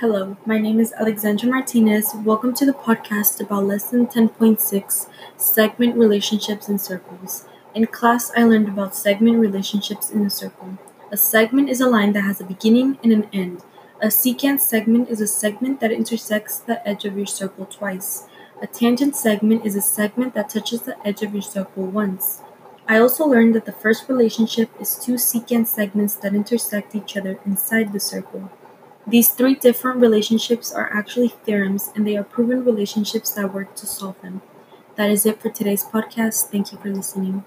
Hello, my name is Alexandra Martinez. Welcome to the podcast about Lesson 10.6 Segment Relationships in Circles. In class, I learned about segment relationships in a circle. A segment is a line that has a beginning and an end. A secant segment is a segment that intersects the edge of your circle twice. A tangent segment is a segment that touches the edge of your circle once. I also learned that the first relationship is two secant segments that intersect each other inside the circle. These three different relationships are actually theorems and they are proven relationships that work to solve them. That is it for today's podcast. Thank you for listening.